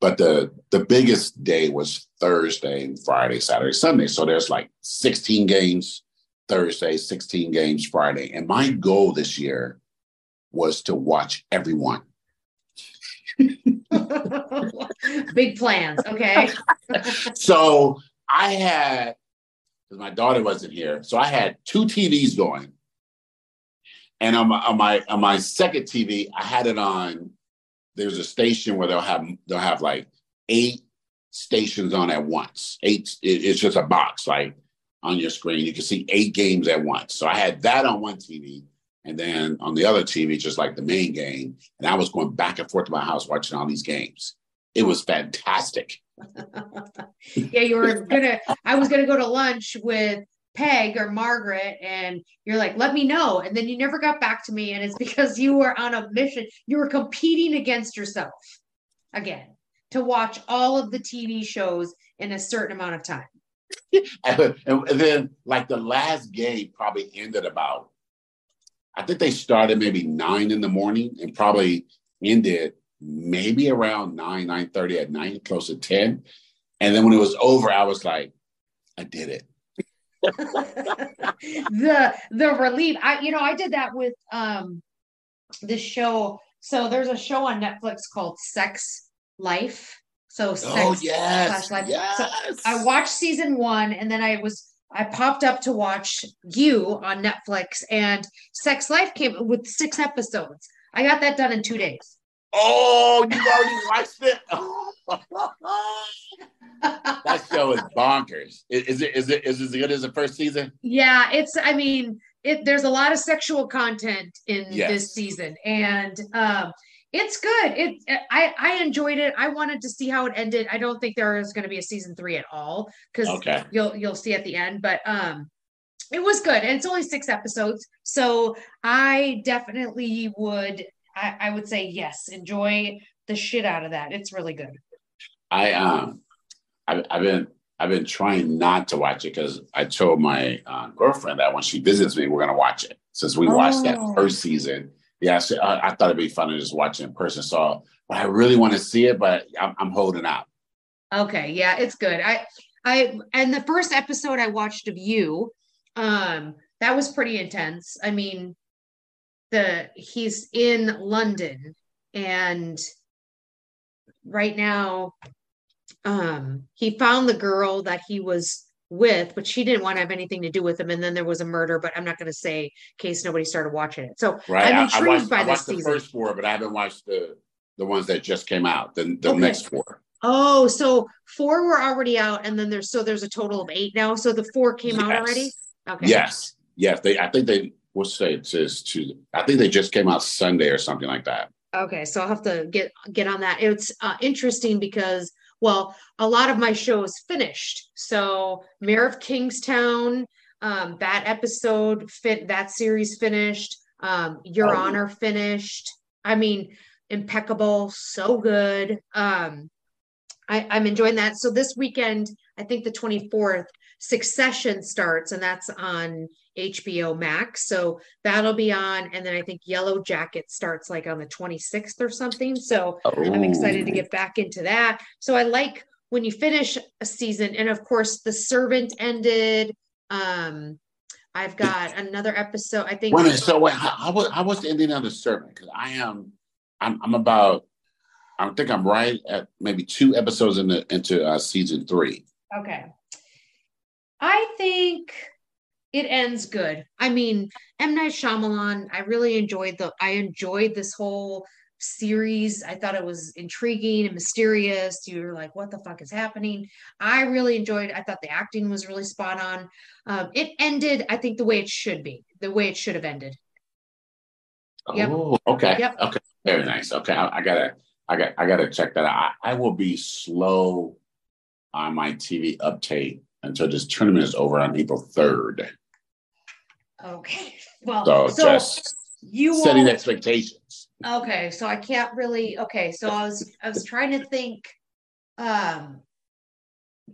but the the biggest day was Thursday and Friday, Saturday, Sunday. So there's like 16 games Thursday, 16 games Friday, and my goal this year was to watch everyone. Big plans, okay. so I had because my daughter wasn't here, so I had two TVs going and on my, on my on my second TV, I had it on. There's a station where they'll have they'll have like eight stations on at once. Eight. It, it's just a box like on your screen. You can see eight games at once. So I had that on one TV, and then on the other TV, just like the main game. And I was going back and forth to my house watching all these games. It was fantastic. yeah, you were gonna. I was gonna go to lunch with Peg or Margaret and you're like, let me know. And then you never got back to me. And it's because you were on a mission. You were competing against yourself again to watch all of the TV shows in a certain amount of time. and, and then, like, the last game probably ended about, I think they started maybe nine in the morning and probably ended maybe around 9, 9 30 at night, close to 10. And then when it was over, I was like, I did it. the the relief. I you know I did that with um this show. So there's a show on Netflix called Sex Life. So oh, sex oh, yes, life. Yes. So I watched season one and then I was I popped up to watch you on Netflix, and Sex Life came with six episodes. I got that done in two days. Oh, you already watched it? that show is bonkers. Is it is it is it as good as the first season? Yeah, it's I mean, it there's a lot of sexual content in Yes. this season and um it's good. It I I enjoyed it. I wanted to see how it ended. I don't think there is going to be a season 3 at all cuz Okay. you'll you'll see at the end, but um it was good and it's only 6 episodes. So I definitely would I, I would say yes, enjoy the shit out of that. It's really good. I um, I've, I've been I've been trying not to watch it because I told my uh, girlfriend that when she visits me, we're gonna watch it. Since we watched that Oh. first season, yeah, I, I thought it'd be fun to just watch it in person. So, but I really want to see it, but I'm, I'm holding out. Okay, yeah, it's good. I I and the first episode I watched of you, um, that was pretty intense. I mean, the he's in London and right now um he found the girl that he was with, but she didn't want to have anything to do with him. And then there was a murder, but I'm not gonna say in case nobody started watching it. So Right? I'm I- I, intrigued watched, by I this watched the season. first four, but I haven't watched the the ones that just came out. The the Okay. next four. Oh, so four were already out, and then there's so there's a total of eight now. So the four came out already. Okay. Yes, yes. They I think they what's say it says to I think they just came out Sunday or something like that. Okay, so I'll have to get get on that. It's uh, interesting because, well, a lot of my shows finished. So Mayor of Kingstown, um, that episode fit that series finished. Um, Your Oh. Honor finished. I mean, impeccable, so good. Um, I, I'm enjoying that. So this weekend, I think the 24th, Succession starts, and that's on HBO Max. So that'll be on. And then I think Yellow Jacket starts like on the 26th or something. So I'm excited to get back into that. So I like when you finish a season, and of course, The Servant ended. Um, I've got another episode. I think Wait minute. So wait, how, was, how was the ending of the servant? Because I am, I'm, I'm about, I think I'm right at maybe two episodes into into uh, season three. Okay. I think it ends good. I mean, M. Night Shyamalan, I really enjoyed the I enjoyed this whole series. I thought it was intriguing and mysterious. You were like, what the fuck is happening? I really enjoyed I thought the acting was really spot on. Um, it ended, I think, the way it should be, the way it should have ended. Yep. Oh, okay, Yep. okay, very nice. Okay, I, I gotta, I got, I gotta check that out. I, I will be slow on my TV update until this tournament is over on April third. Okay. Well, So, so, just you setting expectations. Okay, so I can't really, okay, so I was, I was trying to think, um,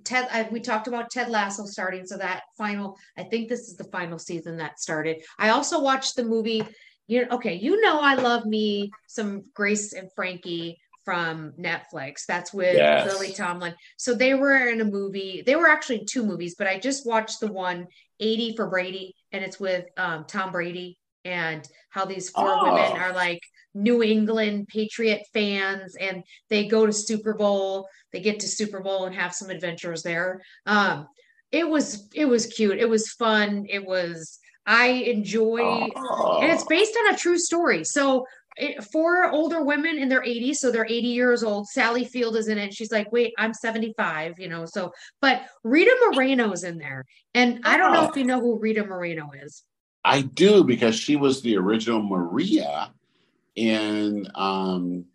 Ted, I, we talked about Ted Lasso starting, so that final, I think this is the final season that started. I also watched the movie, you okay, you know I love me some Grace and Frankie from Netflix. That's with Yes. Lily Tomlin. So they were in a movie. They were actually two movies, but I just watched the one 80 for Brady, and it's with um, Tom Brady and how these four Oh. women are like New England Patriot fans and they go to Super Bowl, they get to Super Bowl and have some adventures there. Um it was it was cute. It was fun. It was I enjoy Oh. and it's based on a true story. So it, four older women in their 80s, so they're 80 years old. Sally Field is in it. She's like, wait, I'm 75, you know. So, but Rita Moreno's in there, and I don't know Oh. if you know who Rita Moreno is. I do because she was the original Maria in um,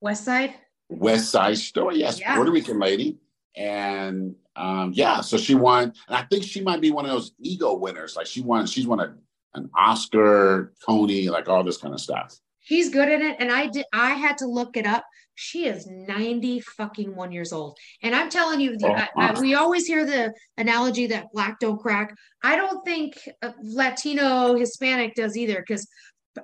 West Side. West Side Story. Yes, Yeah. Puerto Rican lady. And um, yeah, so she won. And I think she might be one of those EGOT winners. Like she won, she's won a, an Oscar, Tony, like all this kind of stuff. She's good at it, and I did. I had to look it up. She is ninety fucking one years old, and I'm telling you, Oh, I, I, we always hear the analogy that black don't crack. I don't think uh, Latino Hispanic does either, because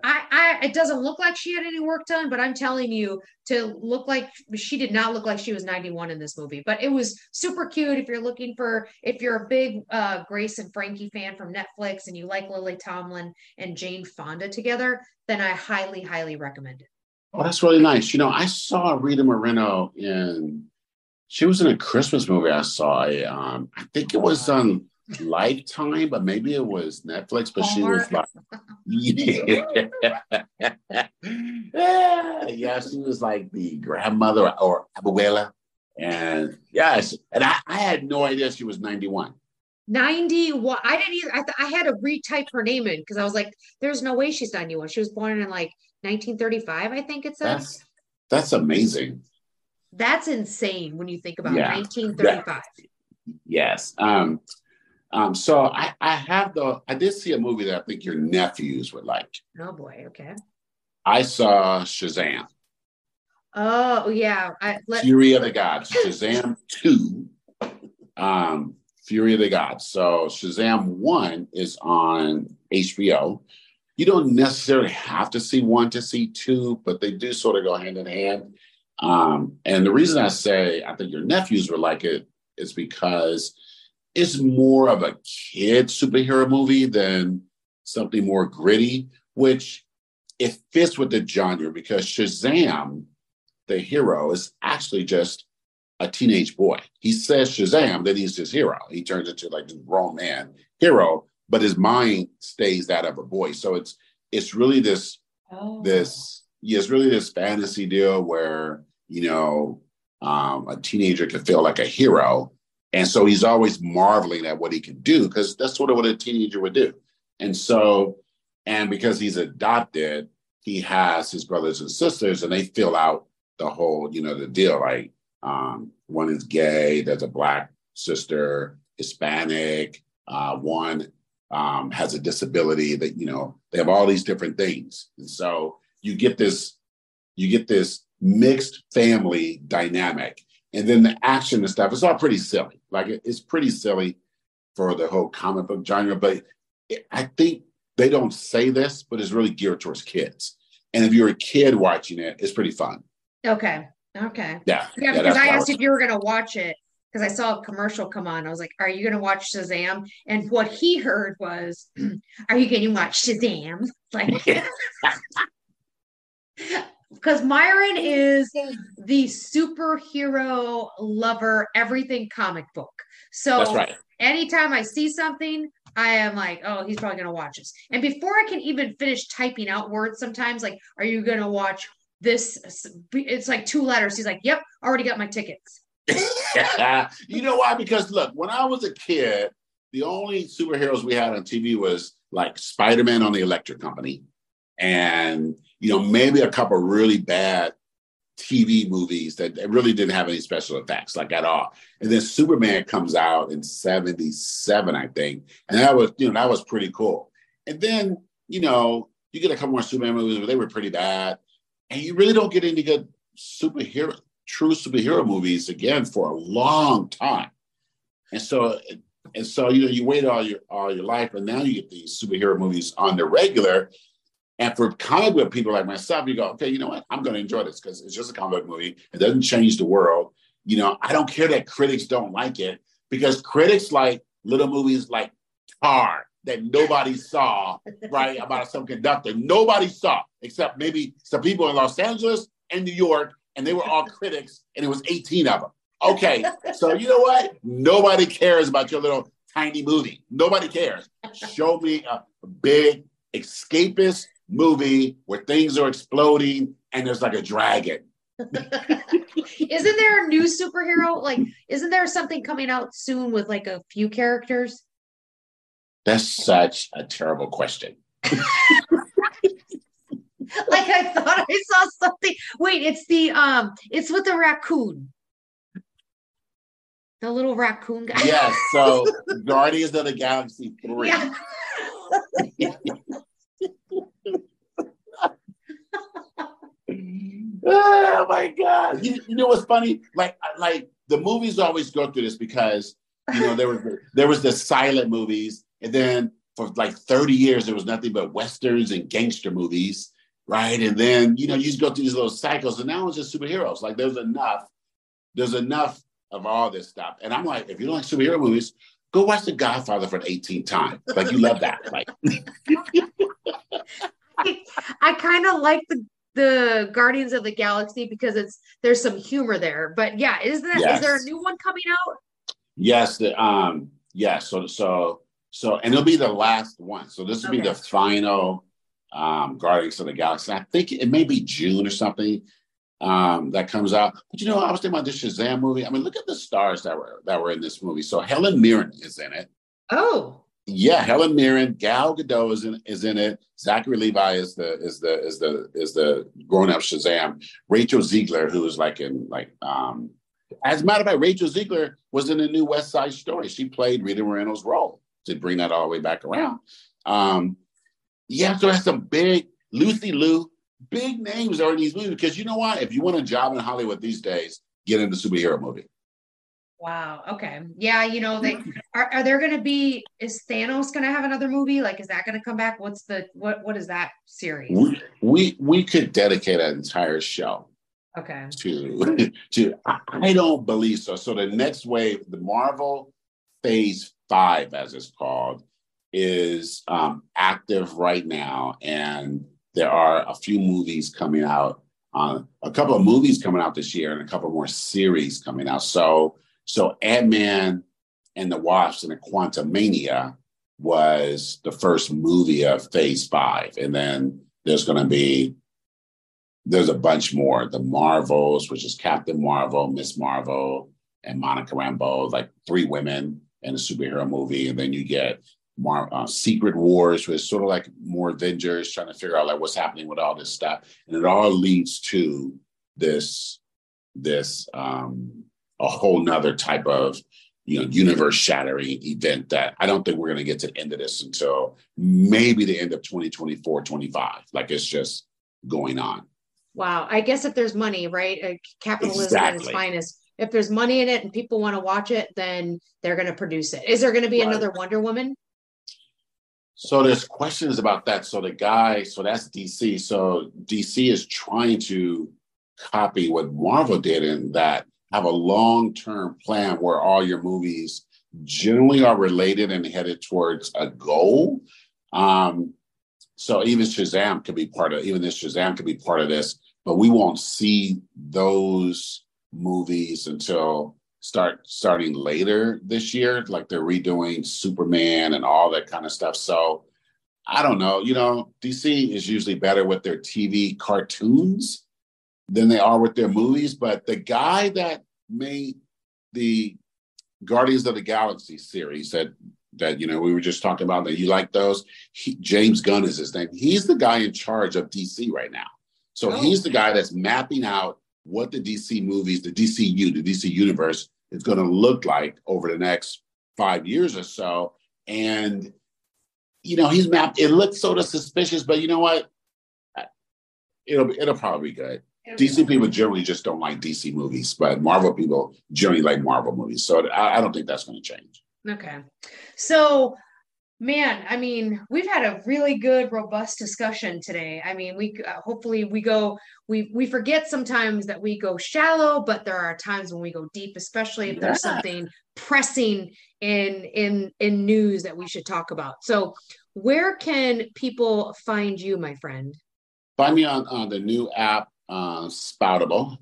I, I, it doesn't look like she had any work done. But I'm telling you, to look like she did not look like she was 91 in this movie. But it was super cute. If you're looking for, if you're a big uh, Grace and Frankie fan from Netflix, and you like Lily Tomlin and Jane Fonda together, then I highly, highly recommend it. Oh, that's really nice. You know, I saw Rita Moreno in, she was in a Christmas movie I saw. Um, I think it was um, Lifetime, but maybe it was Netflix. But she was like, yeah. yeah, she was like the grandmother or abuela, and yes, and I, I had no idea she was ninety one. 91 i didn't either i, th- I had to retype her name in because i was like there's no way she's 91 she was born in like 1935 i think it says That's that's amazing. that's insane when you think about Yeah. 1935 Yes. Um, um, so I, I have the I did see a movie that I think your nephews would like. oh boy okay I saw Shazam, oh yeah i let Fury of the Gods, Shazam 2, um, Fury of the Gods. So Shazam 1 is on HBO. You don't necessarily have to see one to see two, but they do sort of go hand in hand. Um, and the reason I say I think your nephews would like it is because it's more of a kid superhero movie than something more gritty, which it fits with the genre because Shazam, the hero, is actually just a teenage boy. He says Shazam, then he's his hero. He turns into like this grown man hero, but his mind stays that of a boy. So it's it's really this oh. this yeah, it's really this fantasy deal where you know um, a teenager can feel like a hero, and so he's always marveling at what he can do because that's sort of what a teenager would do. And so, and because he's adopted, he has his brothers and sisters, and they fill out the whole you know the deal. Like um, one is gay, there's a black sister, Hispanic, uh, one um, has a disability that you know they have all these different things and so you get this you get this mixed family dynamic and then the action and stuff it's all pretty silly. Like it's pretty silly for the whole comic book genre but it, i think they don't say this but it's really geared towards kids. And if you're a kid watching it it's pretty fun. Okay okay. Yeah yeah, because i asked was- if you were going to watch it because i saw a commercial come on. I was like are you going to watch shazam? And what he heard was are you going to watch shazam? Like because myron is the superhero lover everything comic book so right anytime I see something, I am like, oh, he's probably gonna watch this. And before I can even finish typing out words, sometimes like, are you gonna watch this? It's like two letters. He's like, yep, already got my tickets. you know why? Because look, when I was a kid, the only superheroes we had on TV was like Spider Man on the Electric Company, and you know maybe a couple really bad TV movies that really didn't have any special effects, like at all. And then Superman comes out in '77, I think, and that was you know that was pretty cool. And then you know you get a couple more Superman movies, but they were pretty bad, and you really don't get any good superhero true superhero movies again for a long time. And so and so you know you wait all your all your life, and now you get these superhero movies on the regular. And for comic book people like myself, you go, okay, you know what? I'm going to enjoy this because it's just a comic book movie. It doesn't change the world. You know, I don't care that critics don't like it because critics like little movies like Tar that nobody saw, right? About some conductor. Nobody saw except maybe some people in Los Angeles and New York, and they were all critics, and it was 18 of them. Okay, so you know what? Nobody cares about your little tiny movie. Nobody cares. Show me a big escapist movie where things are exploding and there's like a dragon. Isn't there a new superhero? Like, isn't there something coming out soon with like a few characters? That's such a terrible question. Like I thought I saw something. Wait, it's the um, it's with the raccoon. The little raccoon guy. Yes, so Guardians of the Galaxy 3. Yeah. Ah, oh my god! You, you know what's funny? Like like the movies always go through this because you know there was there was the silent movies, and then for like thirty years there was nothing but westerns and gangster movies, right? And then you know you just go through these little cycles, and now it's just superheroes. Like there's enough, there's enough of all this stuff, and I'm like, if you don't like superhero movies. Go watch The Godfather for the 18th time. Like you love that. Like I kind of like the the Guardians of the Galaxy because it's there's some humor there. But yeah, is that is there a new one coming out? Yes, the um Yeah. So so so, and it'll be the last one. So this will okay. be the final um, Guardians of the Galaxy. I think it may be June or something um, that comes out. But you know, I was thinking about this Shazam movie. I mean, look at the stars that were that were in this movie. So Helen Mirren is in it. Oh. Yeah, Helen Mirren, Gal Gadot is in is in it. Zachary Levi is the is the is the is the grown up Shazam. Rachel Zegler, who is like in like um as a matter of fact, Rachel Zegler was in the new West Side Story. She played Rita Moreno's role to bring that all the way back around. Um, yeah, so that's some big Lucy Liu, big names are in these movies because you know what? If you want a job in Hollywood these days, get into superhero movie. Wow. Okay. Yeah. You know, they are, are there going to be, is Thanos going to have another movie? Like, is that going to come back? What's the, what, what is that series? We, we, we could dedicate an entire show. Okay. To, to, I don't believe so. So the next wave, the Marvel phase five, as it's called, is um, active right now. And there are a few movies coming out, uh, a couple of movies coming out this year and a couple more series coming out. So, so Ant-Man and the Wasp and the Quantumania was the first movie of phase five. And then there's going to be, there's a bunch more. The Marvels, which is Captain Marvel, Miss Marvel, and Monica Rambeau, like three women in a superhero movie, and then you get more uh, Secret Wars, which is sort of like more Avengers trying to figure out like what's happening with all this stuff, and it all leads to this this um, a whole nother type of you know universe shattering event that I don't think we're going to get to the end of this until maybe the end of 2024 25 like it's just going on wow I guess if there's money right capitalism exactly. at its finest if there's money in it and people want to watch it, then they're going to produce it. Is there going to be right. another Wonder Woman? So there's questions about that. So the guy, so that's DC. So DC is trying to copy what Marvel did in that have a long-term plan where all your movies generally are related and headed towards a goal. Um, so even Shazam could be part of even this Shazam could be part of this, but we won't see those movies until start starting later this year. Like they're redoing Superman and all that kind of stuff. So I don't know. You know, DC is usually better with their TV cartoons than they are with their movies. But the guy that made the Guardians of the Galaxy series that that you know we were just talking about that you like those he, James Gunn is his name. He's the guy in charge of DC right now. So oh. he's the guy that's mapping out what the DC movies, the DCU, the DC universe is going to look like over the next five years or so. And, you know, he's mapped, it looks sort of suspicious, but you know what? It'll, it'll probably be good. DC people generally just don't like DC movies, but Marvel people generally like Marvel movies. So I, I don't think that's going to change. Okay. So man i mean we've had a really good robust discussion today i mean we uh, hopefully we go we we forget sometimes that we go shallow but there are times when we go deep especially if there's yeah. something pressing in in in news that we should talk about so where can people find you my friend find me on, on the new app uh, spoutible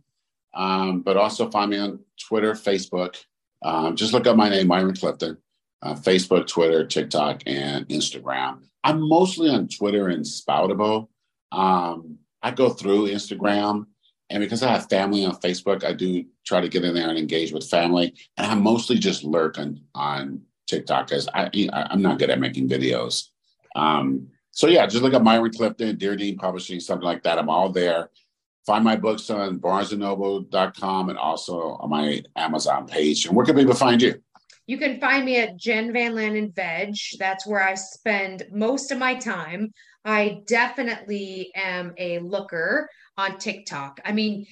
um, but also find me on twitter facebook um, just look up my name myron clifton uh, Facebook, Twitter, TikTok, and Instagram. I'm mostly on Twitter and Spoutible. Um, I go through Instagram, and because I have family on Facebook, I do try to get in there and engage with family. And I mostly just lurk on, on TikTok because I, I'm not good at making videos. Um, so yeah, just look up Myron Clifton, Dear Dean Publishing, something like that. I'm all there. Find my books on barnesandnoble.com and also on my Amazon page. And where can people find you? You can find me at Jenn Van Lannen Veg. That's where I spend most of my time. I definitely am a looker on TikTok. I mean,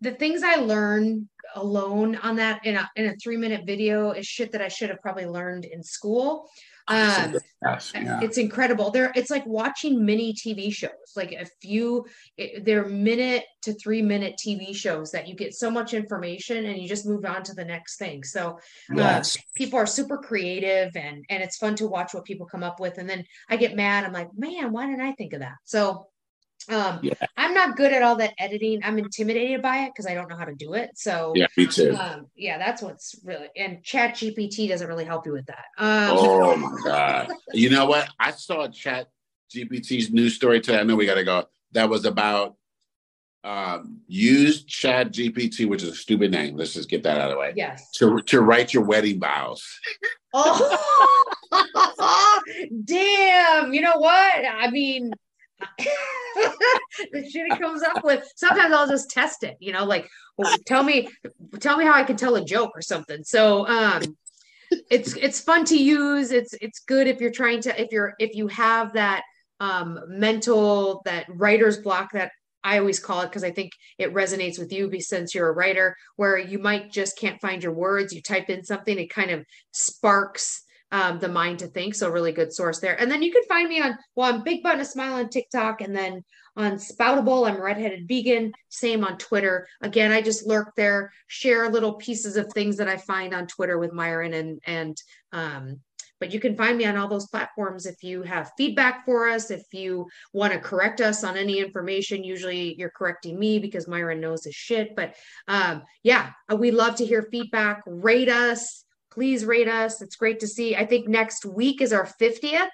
the things I learn alone on that in a, in a three minute video is shit that I should have probably learned in school. Um, yeah. It's incredible. There, it's like watching mini TV shows. Like a few, it, they're minute to three minute TV shows that you get so much information and you just move on to the next thing. So uh, yes. uh, people are super creative and and it's fun to watch what people come up with. And then I get mad. I'm like, man, why didn't I think of that? So Um, yeah. I'm not good at all that editing. I'm intimidated by it because I don't know how to do it. So yeah, me too. Um, yeah, that's what's really and Chat GPT doesn't really help you with that. Um, oh my god! you know what? I saw Chat GPT's news story today. I know we got to go. That was about um, use Chat GPT, which is a stupid name. Let's just get that out of the way. Yes. To to write your wedding vows. Oh, damn! You know what? I mean, the shit it comes up with. Sometimes I'll just test it. You know, like well, tell me, tell me how I can tell a joke or something. So, um, it's it's fun to use. It's it's good if you're trying to if you're if you have that um mental that writer's block that I always call it because I think it resonates with you since you're a writer, where you might just can't find your words. You type in something, it kind of sparks um, the mind to think. So, really good source there. And then you can find me on, well, I'm Big Button a Smile on TikTok, and then on Spoutible, I'm Redheaded Vegan. Same on Twitter. Again, I just lurk there, share little pieces of things that I find on Twitter with Myron and and um, but you can find me on all those platforms if you have feedback for us, if you want to correct us on any information. Usually you're correcting me because Myron knows his shit. But um, yeah, we love to hear feedback. Rate us. Please rate us. It's great to see. I think next week is our 50th.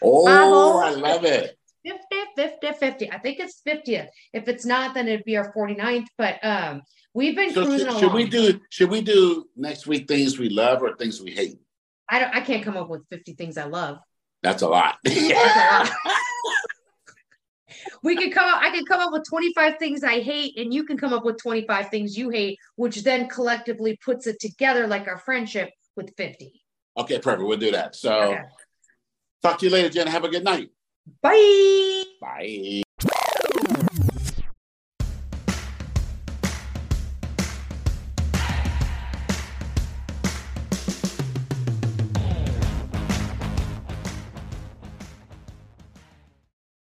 Oh, I love it. 50, 50, 50. I think it's 50th. If it's not, then it'd be our 49th. But um, we've been so cruising should, along. Should we do should we do next week things we love or things we hate? I don't. I can't come up with fifty things I love. That's a lot. That's a lot. we could come up. I could come up with twenty five things I hate, and you can come up with twenty five things you hate, which then collectively puts it together like our friendship with fifty. Okay, perfect. We'll do that. So, okay. talk to you later, Jenn. Have a good night. Bye. Bye.